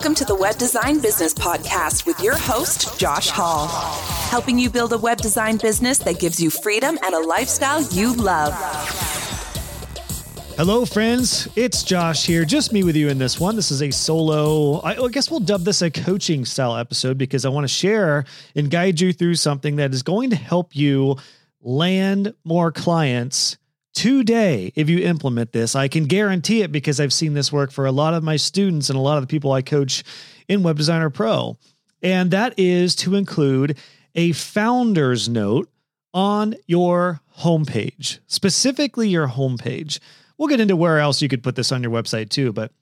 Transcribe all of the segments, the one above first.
Welcome to the Web Design Business Podcast with your host, Josh Hall, helping you build a web design business that gives you freedom and a lifestyle you love. Hello, friends. It's Josh here. Just me with you in this one. This is a solo, I guess we'll dub this a coaching style episode because I want to share and guide you through something that is going to help you land more clients today if you implement this. I can guarantee it because I've seen this work for a lot of my students and a lot of the people I coach in Web Designer Pro. And that is to include a founder's note on your homepage, specifically your homepage. We'll get into where else you could put this on your website too, but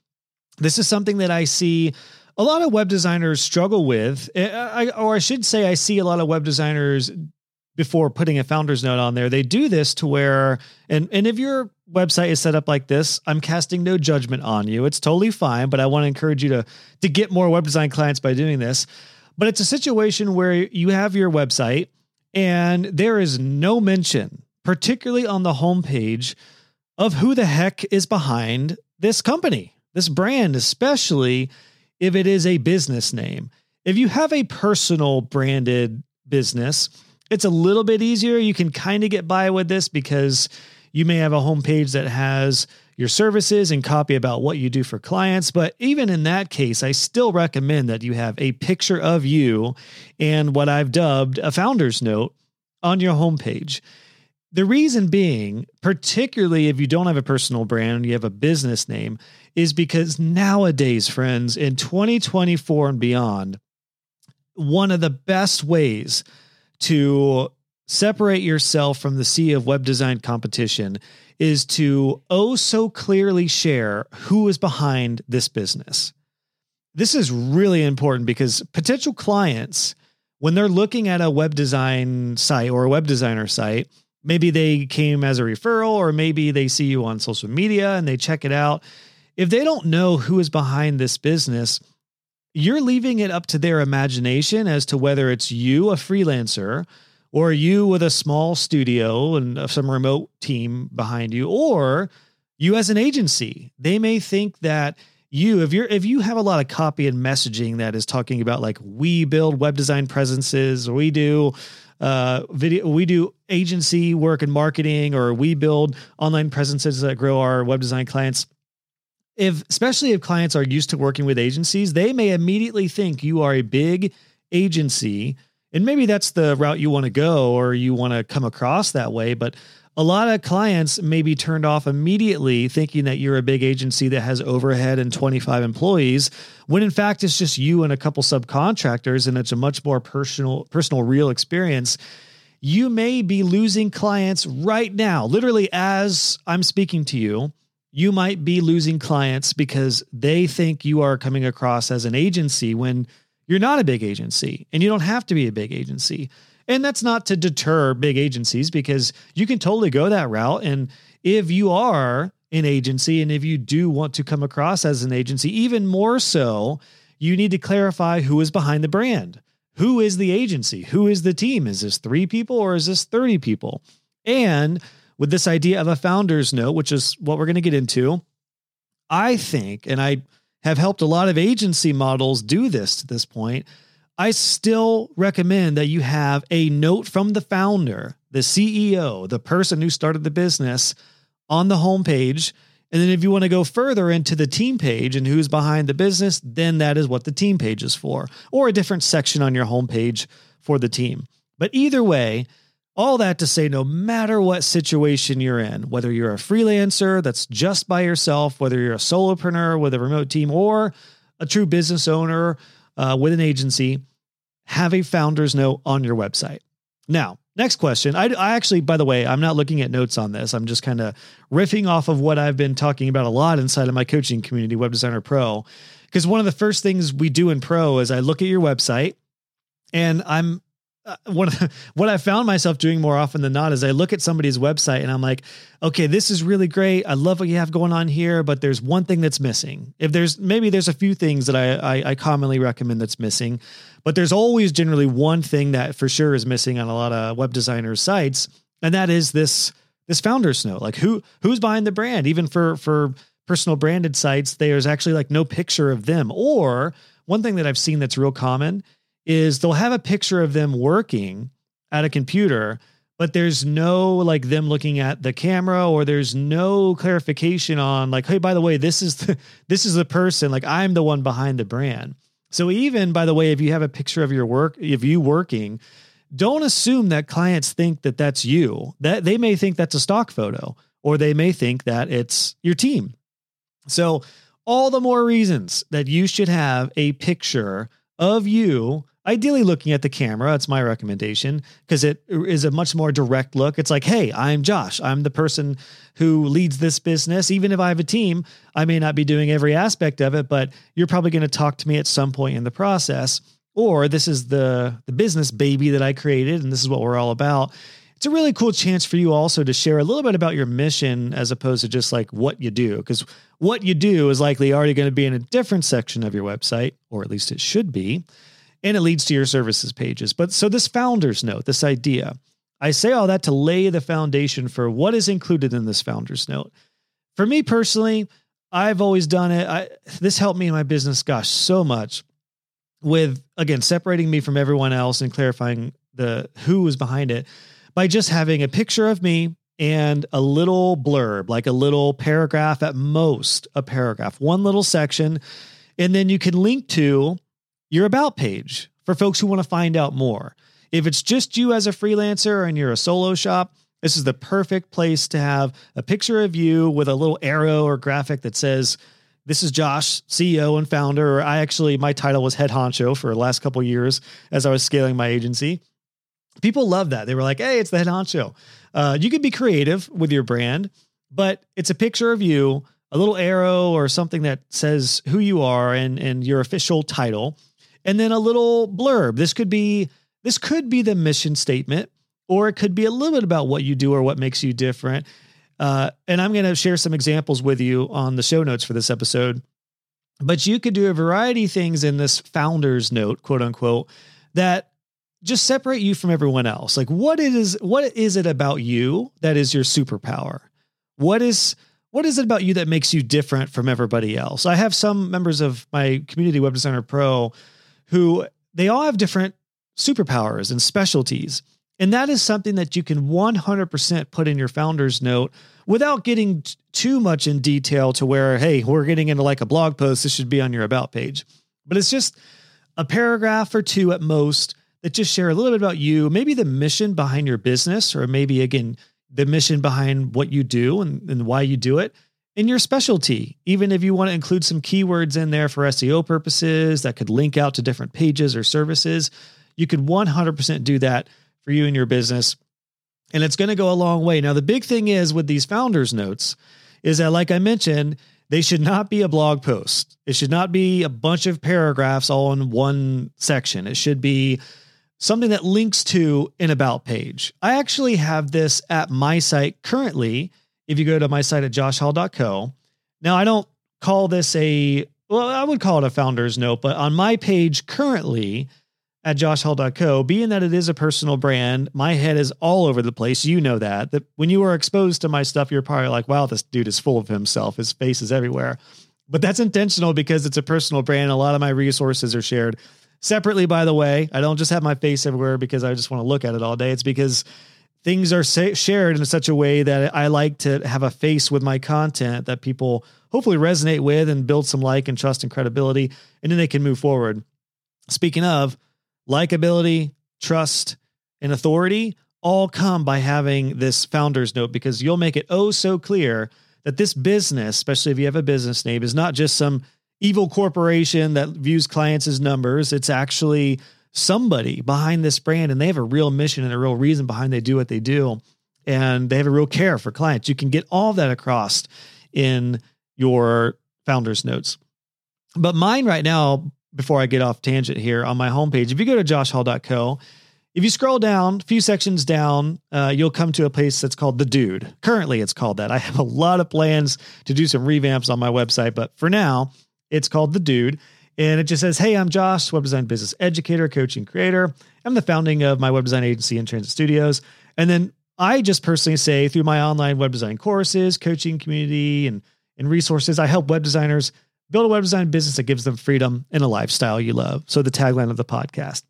this is something that I see a lot of web designers struggle with. Eh, or I should say, I see a lot of web designers before putting a founder's note on there. They do this to where, and, and if your website is set up like this, I'm casting no judgment on you. It's totally fine, but I want to encourage you to, to get more web design clients by doing this. But it's a situation where you have your website and there is no mention, particularly on the homepage, of who the heck is behind this company, this brand, especially if it is a business name. If you have a personal branded business, it's a little bit easier. You can kind of get by with this because you may have a homepage that has your services and copy about what you do for clients. But even in that case, I still recommend that you have a picture of you and what I've dubbed a founder's note on your homepage. The reason being, particularly if you don't have a personal brand, and you have a business name, is because nowadays, friends, in 2024 and beyond, one of the best ways to separate yourself from the sea of web design competition is to oh so clearly share who is behind this business. This is really important because potential clients, when they're looking at a web design site or a web designer site, maybe they came as a referral or maybe they see you on social media and they check it out. If they don't know who is behind this business, you're leaving it up to their imagination as to whether it's you, a freelancer, or you with a small studio and some remote team behind you, or you as an agency. They may think that you, if you're if you have a lot of copy and messaging that is talking about like we build web design presences, we do uh, video, we do agency work and marketing, or we build online presences that grow our web design clients if especially if clients are used to working with agencies, they may immediately think you are a big agency. And maybe that's the route you want to go or you want to come across that way. But a lot of clients may be turned off immediately thinking that you're a big agency that has overhead and 25 employees, when in fact it's just you and a couple subcontractors and it's a much more personal, personal, real experience. You may be losing clients right now, literally as I'm speaking to you you might be losing clients because they think you are coming across as an agency when you're not a big agency and you don't have to be a big agency. And that's not to deter big agencies because you can totally go that route. And if you are an agency and if you do want to come across as an agency, even more so, you need to clarify who is behind the brand. Who is the agency? Who is the team? Is this three people or is this 30 people? And with this idea of a founder's note, which is what we're going to get into. I think, and I have helped a lot of agency models do this to this point. I still recommend that you have a note from the founder, the CEO, the person who started the business on the homepage. And then if you want to go further into the team page and who's behind the business, then that is what the team page is for, or a different section on your homepage for the team. But either way, all that to say, no matter what situation you're in, whether you're a freelancer that's just by yourself, whether you're a solopreneur with a remote team, or a true business owner uh, with an agency, have a founder's note on your website. Now, next question. I, I actually, by the way, I'm not looking at notes on this. I'm just kind of riffing off of what I've been talking about a lot inside of my coaching community, Web Designer Pro. Because one of the first things we do in Pro is I look at your website and I'm uh, what what I found myself doing more often than not is I look at somebody's website and I'm like, okay, this is really great. I love what you have going on here, but there's one thing that's missing. If there's maybe there's a few things that I, I, I commonly recommend that's missing, but there's always generally one thing that for sure is missing on a lot of web designers' sites, and that is this this founder's note. Like who who's behind the brand, even for for personal branded sites, there's actually like no picture of them. Or one thing that I've seen that's real common is they'll have a picture of them working at a computer, but there's no like them looking at the camera or there's no clarification on like, hey, by the way, this is the, this is the person, like I'm the one behind the brand. So even by the way, if you have a picture of your work, if you working, don't assume that clients think that that's you. That they may think that's a stock photo or they may think that it's your team. So all the more reasons that you should have a picture of you ideally looking at the camera. It's my recommendation because it is a much more direct look. It's like, hey, I'm Josh. I'm the person who leads this business. Even if I have a team, I may not be doing every aspect of it, but you're probably going to talk to me at some point in the process. Or this is the the business baby that I created, and this is what we're all about. It's a really cool chance for you also to share a little bit about your mission as opposed to just like what you do. Because what you do is likely already going to be in a different section of your website, or at least it should be and it leads to your services pages. But so this founder's note, this idea, I say all that to lay the foundation for what is included in this founder's note. For me personally, I've always done it. I, this helped me in my business, gosh, so much with again separating me from everyone else and clarifying the who was behind it by just having a picture of me and a little blurb, like a little paragraph at most, a paragraph, one little section. And then you can link to your about page for folks who want to find out more. If it's just you as a freelancer and you're a solo shop, this is the perfect place to have a picture of you with a little arrow or graphic that says, this is Josh, CEO and founder. Or I actually, my title was head honcho for the last couple years as I was scaling my agency. People love that. They were like, hey, it's the head honcho. Uh, you could be creative with your brand, but it's a picture of you, a little arrow or something that says who you are and, and your official title and then a little blurb. This could be this could be the mission statement, or it could be a little bit about what you do or what makes you different. Uh, and I'm going to share some examples with you on the show notes for this episode. But you could do a variety of things in this founder's note, quote unquote, that just separate you from everyone else. Like what is what is it about you that is your superpower? What is what is it about you that makes you different from everybody else? I have some members of my community web designer pro who they all have different superpowers and specialties. And that is something that you can 100% put in your founder's note without getting t- too much in detail to where, hey, we're getting into like a blog post. This should be on your about page. But it's just a paragraph or two at most that just share a little bit about you, maybe the mission behind your business, or maybe again, the mission behind what you do and, and why you do it in your specialty. Even if you want to include some keywords in there for SEO purposes that could link out to different pages or services, you could 100% do that for you and your business. And it's going to go a long way. Now, the big thing is with these founders' notes is that, like I mentioned, they should not be a blog post. It should not be a bunch of paragraphs all in one section. It should be something that links to an about page. I actually have this at my site currently if you go to my site at joshhall.co. Now, I don't call this a, well, I would call it a founder's note, but on my page currently at joshhall.co, being that it is a personal brand, my head is all over the place. You know that. That when you are exposed to my stuff, you're probably like, wow, this dude is full of himself. His face is everywhere. But that's intentional because it's a personal brand. A lot of my resources are shared separately, by the way. I don't just have my face everywhere because I just want to look at it all day. It's because things are say, shared in such a way that I like to have a face with my content that people hopefully resonate with and build some like and trust and credibility, and then they can move forward. Speaking of likability, trust, and authority, all come by having this founder's note because you'll make it oh so clear that this business, especially if you have a business name, is not just some evil corporation that views clients as numbers. It's actually somebody behind this brand and they have a real mission and a real reason behind they do what they do and they have a real care for clients. You can get all that across in your founders notes. But mine right now, before I get off tangent here on my homepage, if you go to joshhall.co, if you scroll down a few sections down, uh, you'll come to a place that's called The Dude. Currently, it's called that. I have a lot of plans to do some revamps on my website, but for now, it's called The Dude. And it just says, Hey, I'm Josh, web design business educator, coaching creator. I'm the founding of my web design agency InTransit Studios. And then I just personally say through my online web design courses, coaching community, and and resources. I help web designers build a web design business that gives them freedom and a lifestyle you love. So, the tagline of the podcast.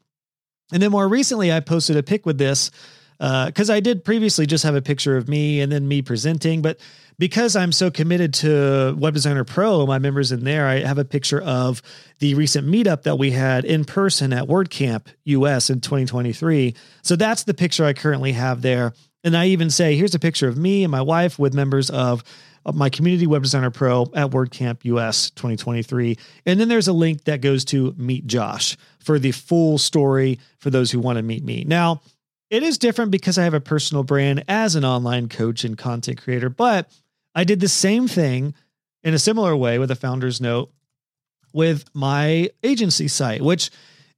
And then more recently, I posted a pic with this because uh, I did previously just have a picture of me and then me presenting. But because I'm so committed to Web Designer Pro, my members in there, I have a picture of the recent meetup that we had in person at WordCamp US in 2023. So that's the picture I currently have there. And I even say, here's a picture of me and my wife with members of, of my community Web Designer Pro at WordCamp US 2023. And then there's a link that goes to Meet Josh for the full story for those who want to meet me. Now, it is different because I have a personal brand as an online coach and content creator, but I did the same thing in a similar way with a founder's note with my agency site, which,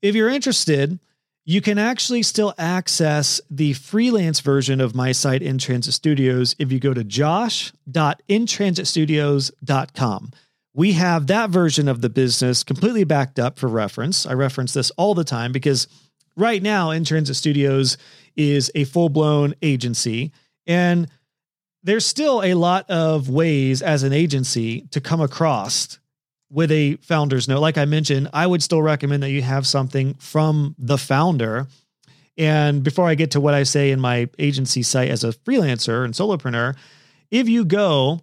if you're interested, you can actually still access the freelance version of my site InTransit Studios if you go to josh.intransitstudios.com. We have that version of the business completely backed up for reference. I reference this all the time because right now InTransit Studios is a full blown agency. And there's still a lot of ways as an agency to come across with a founder's note. Like I mentioned, I would still recommend that you have something from the founder. And before I get to what I say in my agency site as a freelancer and solopreneur, if you go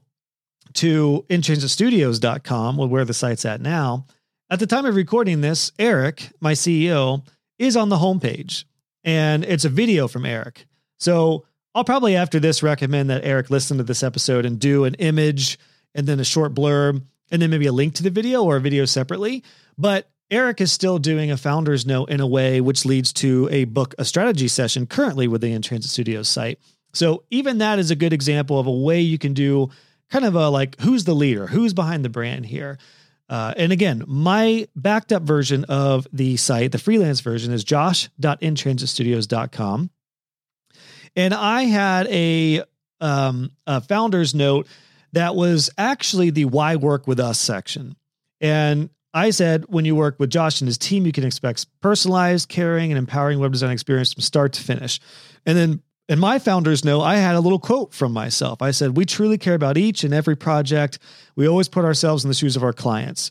to intransitstudios.com, where the site's at now, at the time of recording this, Eric, my CEO, is on the homepage and it's a video from Eric. So I'll probably after this recommend that Eric listen to this episode and do an image and then a short blurb and then maybe a link to the video or a video separately. But Eric is still doing a founder's note in a way which leads to a book, a strategy session currently with the InTransit Studios site. So even that is a good example of a way you can do kind of a like who's the leader, who's behind the brand here. Uh, and again, my backed up version of the site, the freelance version, is josh.intransitstudios.com. And I had a, um, a founder's note that was actually the why work with us section. And I said, when you work with Josh and his team, you can expect personalized, caring, and empowering web design experience from start to finish. And then in my founders know I had a little quote from myself. I said, We truly care about each and every project. We always put ourselves in the shoes of our clients.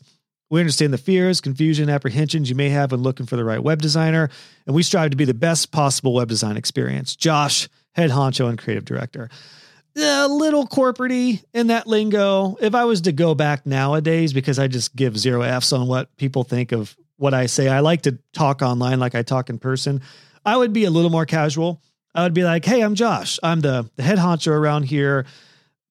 We understand the fears, confusion, apprehensions you may have when looking for the right web designer, and we strive to be the best possible web design experience. Josh, head honcho and creative director. A little corporatey in that lingo. If I was to go back nowadays, because I just give zero F's on what people think of what I say, I like to talk online like I talk in person. I would be a little more casual. I would be like, hey, I'm Josh. I'm the, the head honcho around here.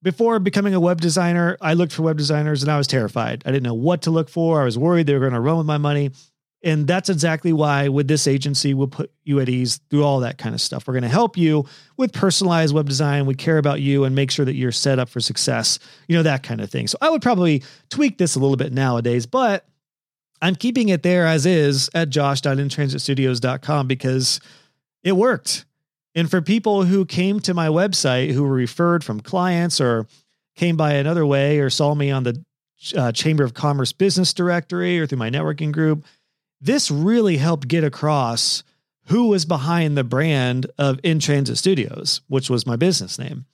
Before becoming a web designer, I looked for web designers and I was terrified. I didn't know what to look for. I was worried they were going to run with my money. And that's exactly why with this agency, we'll put you at ease through all that kind of stuff. We're going to help you with personalized web design. We care about you and make sure that you're set up for success, you know, that kind of thing. So I would probably tweak this a little bit nowadays, but I'm keeping it there as is at josh.intransitstudios.com because it worked. And for people who came to my website who were referred from clients or came by another way or saw me on the uh, Chamber of Commerce business directory or through my networking group, this really helped get across who was behind the brand of InTransit Studios, which was my business name.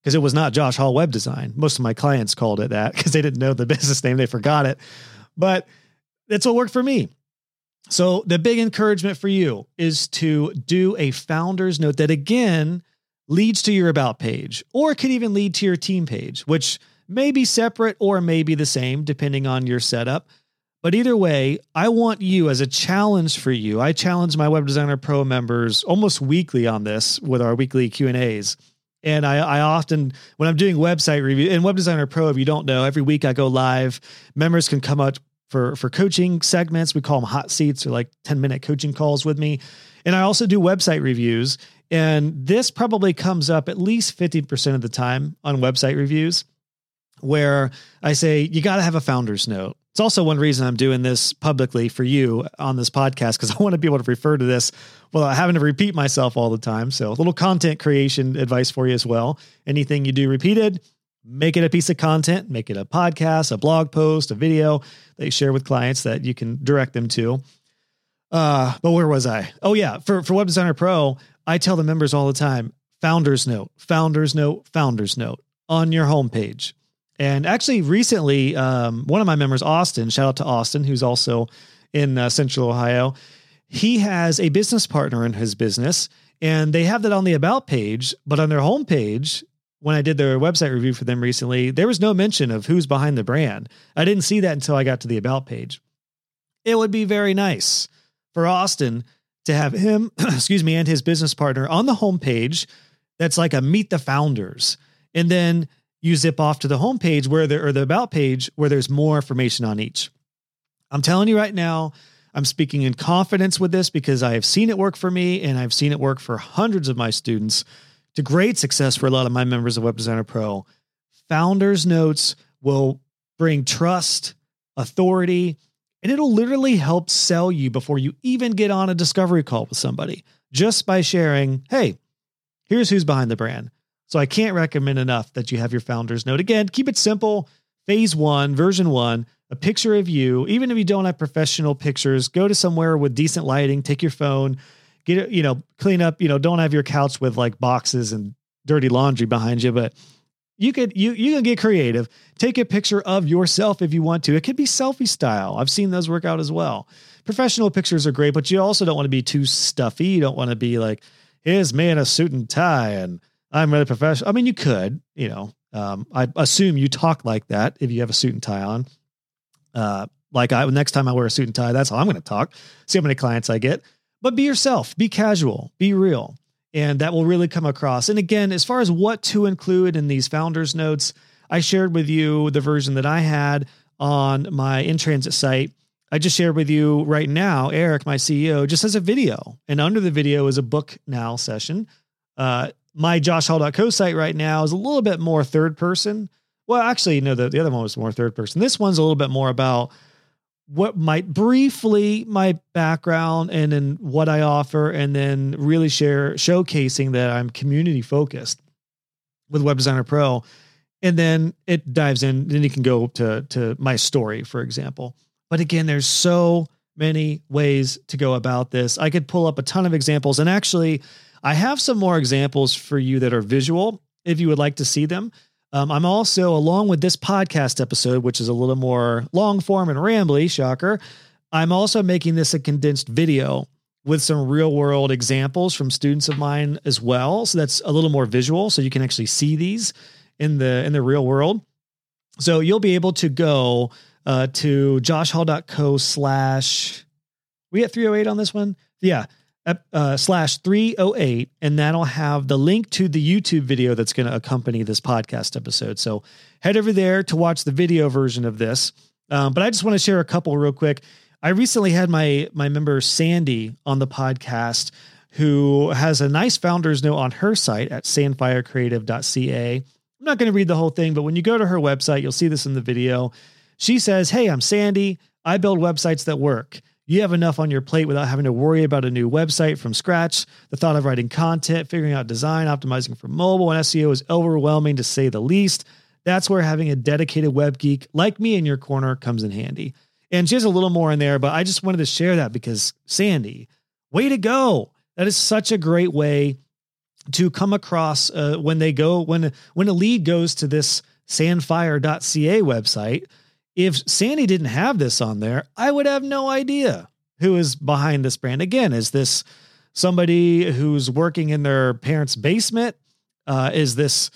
Because it was not Josh Hall Web Design. Most of my clients called it that because they didn't know the business name, they forgot it. But that's what worked for me. So, the big encouragement for you is to do a founder's note that again leads to your about page, or could even lead to your team page, which may be separate or may be the same depending on your setup. But either way, I want you as a challenge for you. I challenge my Web Designer Pro members almost weekly on this with our weekly Q and A's. And I, I, often, when I'm doing website review in Web Designer Pro, if you don't know, every week I go live. Members can come up for for coaching segments. We call them hot seats or like 10 minute coaching calls with me. And I also do website reviews. And this probably comes up at least 50% of the time on website reviews where I say, you got to have a founder's note. It's also one reason I'm doing this publicly for you on this podcast because I want to be able to refer to this without having to repeat myself all the time. So, a little content creation advice for you as well. Anything you do repeated, make it a piece of content, make it a podcast, a blog post, a video you share with clients that you can direct them to. Uh, but where was I? Oh yeah, for for Web Designer Pro, I tell the members all the time, founders note, founders note, founders note on your homepage. And actually, recently, um, one of my members, Austin, shout out to Austin, who's also in uh, Central Ohio, he has a business partner in his business, and they have that on the About page. But on their homepage, when I did their website review for them recently, there was no mention of who's behind the brand. I didn't see that until I got to the About page. It would be very nice for Austin to have him, excuse me, and his business partner on the homepage that's like a meet the founders. And then you zip off to the homepage where there or the about page where there's more information on each. I'm telling you right now, I'm speaking in confidence with this because I have seen it work for me and I've seen it work for hundreds of my students to great success for a lot of my members of Web Designer Pro. Founders notes will bring trust, authority, and it'll literally help sell you before you even get on a discovery call with somebody just by sharing, hey, here's who's behind the brand. So I can't recommend enough that you have your founders note. Again, keep it simple. Phase one, version one, a picture of you. Even if you don't have professional pictures, go to somewhere with decent lighting, take your phone, get you know, clean up, you know, don't have your couch with like boxes and dirty laundry behind you, but you could you you can get creative. Take a picture of yourself if you want to. It could be selfie style. I've seen those work out as well. Professional pictures are great, but you also don't want to be too stuffy. You don't want to be like, here's me in a suit and tie and I'm really professional. I mean, you could, you know, um, I assume you talk like that if you have a suit and tie on. Uh, like I, next time I wear a suit and tie, that's how I'm going to talk. See how many clients I get. But be yourself, be casual, be real. And that will really come across. And again, as far as what to include in these founders notes, I shared with you the version that I had on my in transit site. I just shared with you right now, Eric, my CEO, just has a video. And under the video is a book now session. Uh, my joshhall.co site right now is a little bit more third person. Well, actually, no, the, the other one was more third person. This one's a little bit more about what might briefly my background and then what I offer, and then really share showcasing that I'm community focused with Web Designer Pro. And then it dives in, then you can go to to my story, for example. But again, there's so many ways to go about this. I could pull up a ton of examples. And actually, I have some more examples for you that are visual if you would like to see them. Um, I'm also, along with this podcast episode, which is a little more long form and rambly, shocker, I'm also making this a condensed video with some real world examples from students of mine as well. So that's a little more visual, so you can actually see these in the in the real world. So you'll be able to go uh, to joshhall.co slash. We at 308 on this one? Yeah uh, slash 308, and that'll have the link to the YouTube video that's going to accompany this podcast episode. So head over there to watch the video version of this. Um, but I just want to share a couple real quick. I recently had my my member Sandy on the podcast, who has a nice founder's note on her site at sandfirecreative.ca. I'm not going to read the whole thing, but when you go to her website, you'll see this in the video. She says, Hey, I'm Sandy. I build websites that work. You have enough on your plate without having to worry about a new website from scratch. The thought of writing content, figuring out design, optimizing for mobile and SEO is overwhelming to say the least. That's where having a dedicated web geek like me in your corner comes in handy. And she has a little more in there, but I just wanted to share that because Sandy, way to go. That is such a great way to come across uh, when they go when when a lead goes to this sandfire.ca website if Sandy didn't have this on there, I would have no idea who is behind this brand. Again, is this somebody who's working in their parents' basement? Uh, is this,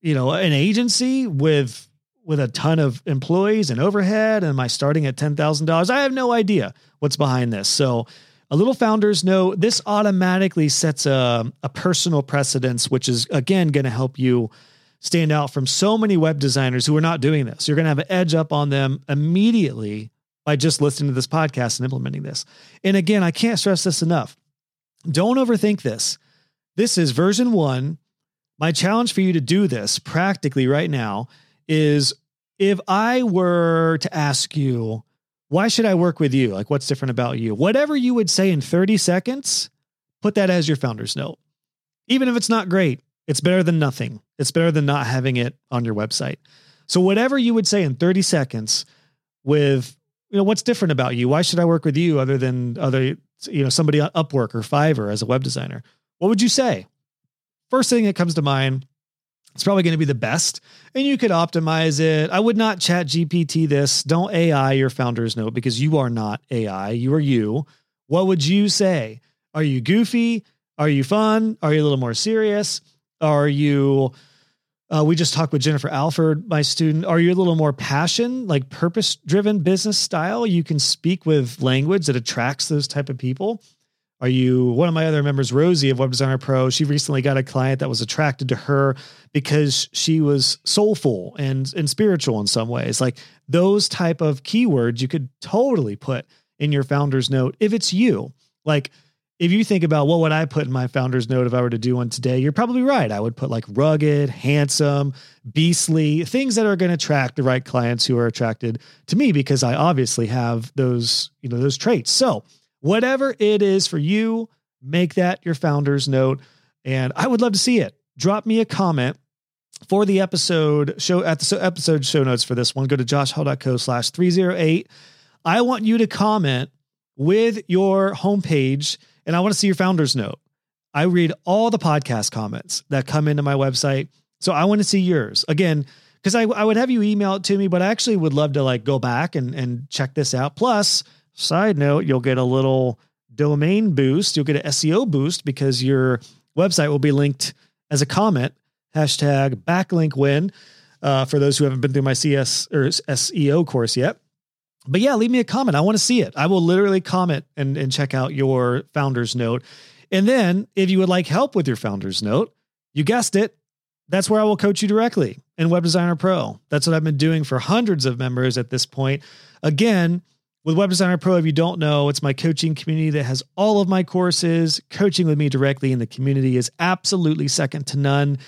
you know, an agency with with a ton of employees and overhead? Am I starting at ten thousand dollars? I have no idea what's behind this. So, a little founders know this automatically sets a a personal precedence, which is again going to help you stand out from so many web designers who are not doing this. You're going to have an edge up on them immediately by just listening to this podcast and implementing this. And again, I can't stress this enough. Don't overthink this. This is version one. My challenge for you to do this practically right now is if I were to ask you, why should I work with you? Like, what's different about you? Whatever you would say in 30 seconds, put that as your founder's note. Even if it's not great, it's better than nothing. It's better than not having it on your website. So whatever you would say in 30 seconds with, you know, what's different about you? Why should I work with you other than other, you know, somebody on Upwork or Fiverr as a web designer? What would you say? First thing that comes to mind It's probably going to be the best. And you could optimize it. I would not ChatGPT this. Don't AI your founder's note because you are not AI. You are you. What would you say? Are you goofy? Are you fun? Are you a little more serious? Are you uh, we just talked with Jennifer Alford, my student. Are you a little more passion, like purpose driven business style? You can speak with language that attracts those type of people. Are you one of my other members, Rosie of Web Designer Pro? She recently got a client that was attracted to her because she was soulful and and spiritual in some ways. Like those type of keywords you could totally put in your founder's note if it's you. Like if you think about what would I put in my founder's note if I were to do one today, you're probably right. I would put like rugged, handsome, beastly, things that are going to attract the right clients who are attracted to me because I obviously have those, you know, those traits. So, whatever it is for you, make that your founder's note and I would love to see it. Drop me a comment for the episode show at the episode show notes for this one. Go to joshhall.co slash 308. I want you to comment with your homepage and I want to see your founder's note. I read all the podcast comments that come into my website. So I want to see yours. Again, because I, I would have you email it to me, but I actually would love to like go back and, and check this out. Plus, side note, you'll get a little domain boost. You'll get an SEO boost because your website will be linked as a comment. Hashtag backlink win uh, for those who haven't been through my CS or SEO course yet but yeah, leave me a comment. I want to see it. I will literally comment and, and check out your founder's note. And then if you would like help with your founder's note, you guessed it, that's where I will coach you directly in Web Designer Pro. That's what I've been doing for hundreds of members at this point. Again, with Web Designer Pro, if you don't know, it's my coaching community that has all of my courses. Coaching with me directly in the community is absolutely second to none.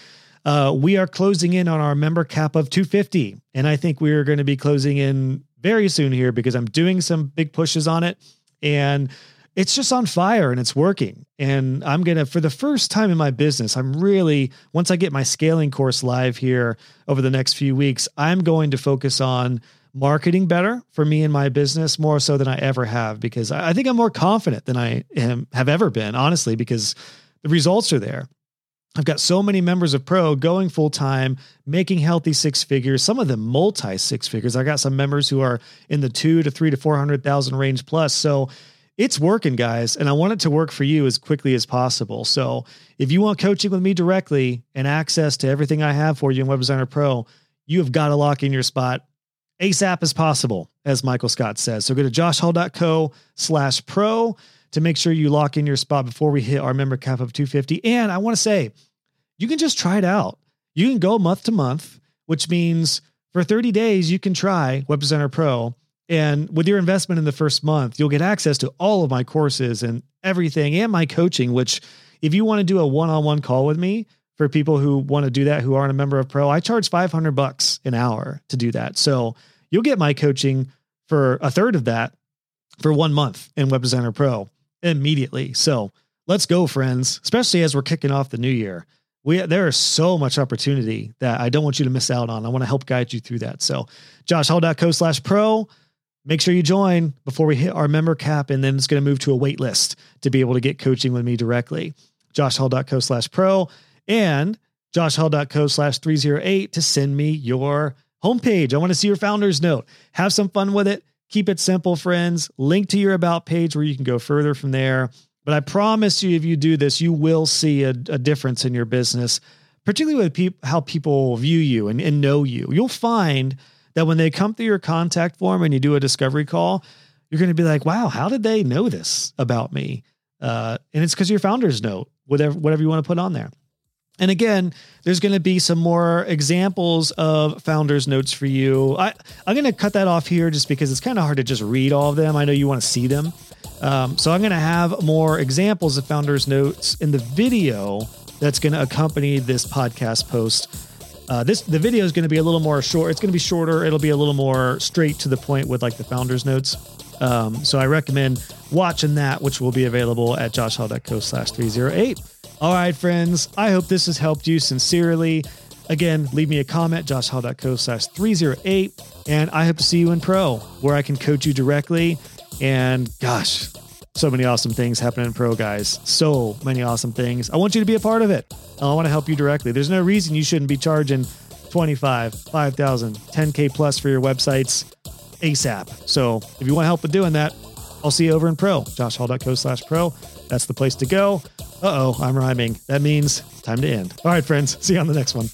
Uh, we are closing in on our member cap of 250, and I think we are going to be closing in very soon here because I'm doing some big pushes on it and it's just on fire and it's working. And I'm going to, for the first time in my business, I'm really, once I get my scaling course live here over the next few weeks, I'm going to focus on marketing better for me and my business more so than I ever have because I think I'm more confident than I am, have ever been, honestly, because the results are there. I've got so many members of Pro going full time, making healthy six figures, some of them multi six figures. I got some members who are in the two to three to 400,000 range plus. So it's working, guys. And I want it to work for you as quickly as possible. So if you want coaching with me directly and access to everything I have for you in Web Designer Pro, you have got to lock in your spot ASAP as possible, as Michael Scott says. So go to joshhall.co slash pro to make sure you lock in your spot before we hit our member cap of 250. And I want to say, you can just try it out. You can go month to month, which means for 30 days, you can try Web Designer Pro. And with your investment in the first month, you'll get access to all of my courses and everything and my coaching, which if you want to do a one-on-one call with me for people who want to do that, who aren't a member of Pro, I charge 500 bucks an hour to do that. So you'll get my coaching for a third of that for one month in Web Designer Pro immediately. So let's go, friends, especially as we're kicking off the new year. We, there is so much opportunity that I don't want you to miss out on. I want to help guide you through that. So joshhall.co slash pro, make sure you join before we hit our member cap. And then it's going to move to a wait list to be able to get coaching with me directly. joshhall.co slash pro and joshhall.co slash 308 to send me your homepage. I want to see your founder's note. Have some fun with it. Keep it simple, friends. Link to your about page where you can go further from there. But I promise you, if you do this, you will see a, a difference in your business, particularly with pe- how people view you and, and know you. You'll find that when they come through your contact form and you do a discovery call, you're going to be like, wow, how did they know this about me? Uh, and it's because your founders note, whatever, whatever you want to put on there. And again, there's going to be some more examples of founders notes for you. I, I'm going to cut that off here just because it's kind of hard to just read all of them. I know you want to see them. Um, so I'm going to have more examples of founders notes in the video that's going to accompany this podcast post. Uh, this the video is going to be a little more short. It's going to be shorter. It'll be a little more straight to the point with like the founders notes. Um, so I recommend watching that, which will be available at joshhall.co slash 308. All right, friends. I hope this has helped you sincerely. Again, leave me a comment, joshhall.co slash 308. And I hope to see you in pro where I can coach you directly. And gosh, So many awesome things happening in Pro, guys. So many awesome things. I want you to be a part of it. I want to help you directly. There's no reason you shouldn't be charging 25, 5,000, 10K plus for your websites ASAP. So if you want help with doing that, I'll see you over in Pro, joshhall.co slash pro. That's the place to go. Uh oh, I'm rhyming. That means time to end. All right, friends. See you on the next one.